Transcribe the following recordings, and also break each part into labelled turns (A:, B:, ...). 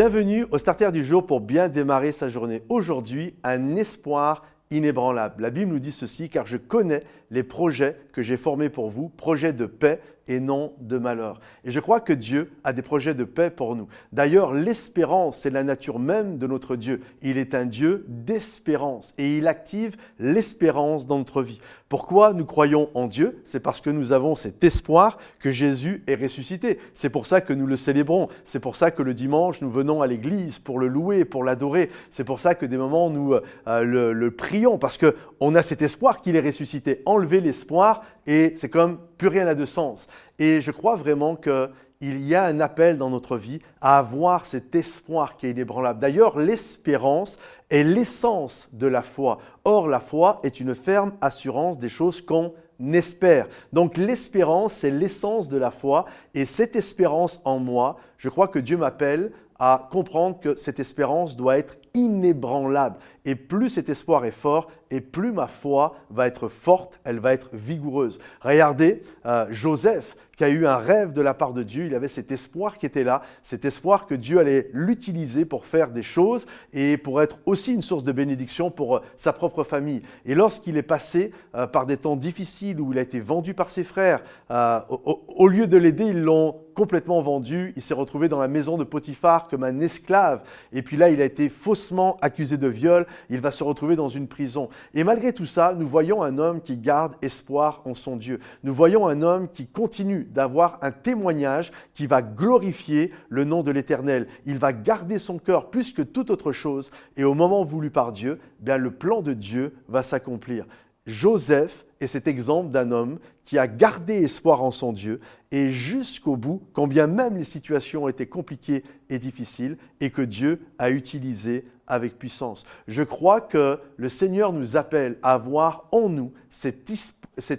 A: Bienvenue au starter du jour pour bien démarrer sa journée. Aujourd'hui, un espoir inébranlable. La Bible nous dit ceci, car je connais les projets que j'ai formés pour vous, projets de paix et non de malheur. Et je crois que Dieu a des projets de paix pour nous. D'ailleurs, l'espérance, c'est la nature même de notre Dieu. Il est un Dieu d'espérance et il active l'espérance dans notre vie. Pourquoi nous croyons en Dieu? C'est parce que nous avons cet espoir que Jésus est ressuscité. C'est pour ça que nous le célébrons. C'est pour ça que le dimanche, nous venons à l'église pour le louer, pour l'adorer. C'est pour ça que des moments, nous euh, le, le prions parce qu'on a cet espoir qu'il est ressuscité. Enlever l'espoir et c'est comme plus rien n'a de sens. Et je crois vraiment qu'il y a un appel dans notre vie à avoir cet espoir qui est inébranlable. D'ailleurs, l'espérance est l'essence de la foi. Or, la foi est une ferme assurance des choses qu'on espère. Donc l'espérance, c'est l'essence de la foi. Et cette espérance en moi, je crois que Dieu m'appelle à comprendre que cette espérance doit être inébranlable. Et plus cet espoir est fort, et plus ma foi va être forte, elle va être vigoureuse. Regardez euh, Joseph qui a eu un rêve de la part de Dieu, il avait cet espoir qui était là, cet espoir que Dieu allait l'utiliser pour faire des choses et pour être aussi une source de bénédiction pour euh, sa propre famille. Et lorsqu'il est passé euh, par des temps difficiles où il a été vendu par ses frères, au, au lieu de l'aider, ils l'ont complètement vendu, il s'est retrouvé dans la maison de Potiphar comme un esclave, et puis là il a été faussement accusé de viol, il va se retrouver dans une prison. Et malgré tout ça, nous voyons un homme qui garde espoir en son Dieu. Nous voyons un homme qui continue d'avoir un témoignage qui va glorifier le nom de l'Éternel. Il va garder son cœur plus que toute autre chose, et au moment voulu par Dieu, bien le plan de Dieu va s'accomplir. Joseph est cet exemple d'un homme qui a gardé espoir en son Dieu et jusqu'au bout, quand bien même les situations étaient compliquées et difficiles, et que Dieu a utilisé avec puissance. Je crois que le Seigneur nous appelle à avoir en nous cet,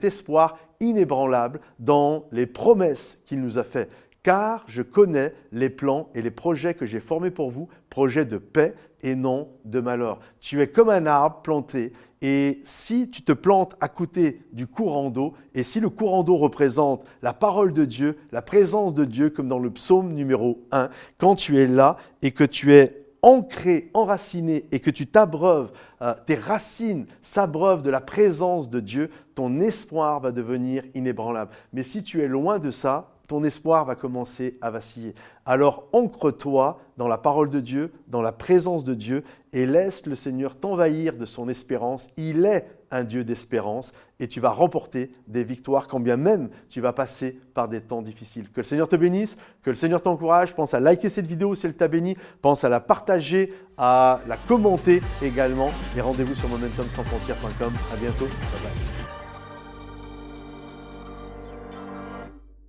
A: espoir inébranlable dans les promesses qu'il nous a faites car je connais les plans et les projets que j'ai formés pour vous, projets de paix et non de malheur. Tu es comme un arbre planté et si tu te plantes à côté du courant d'eau, et si le courant d'eau représente la parole de Dieu, la présence de Dieu, comme dans le psaume numéro 1, quand tu es là et que tu es ancré, enraciné, et que tu t'abreuves, euh, tes racines s'abreuvent de la présence de Dieu, ton espoir va devenir inébranlable. Mais si tu es loin de ça, ton espoir va commencer à vaciller. Alors ancre-toi dans la parole de Dieu, dans la présence de Dieu, et laisse le Seigneur t'envahir de son espérance. Il est un Dieu d'espérance, et tu vas remporter des victoires quand bien même tu vas passer par des temps difficiles. Que le Seigneur te bénisse, que le Seigneur t'encourage. Pense à liker cette vidéo si elle t'a béni. Pense à la partager, à la commenter également. Et rendez-vous sur momentumsansfrontières.com. À bientôt. Bye bye.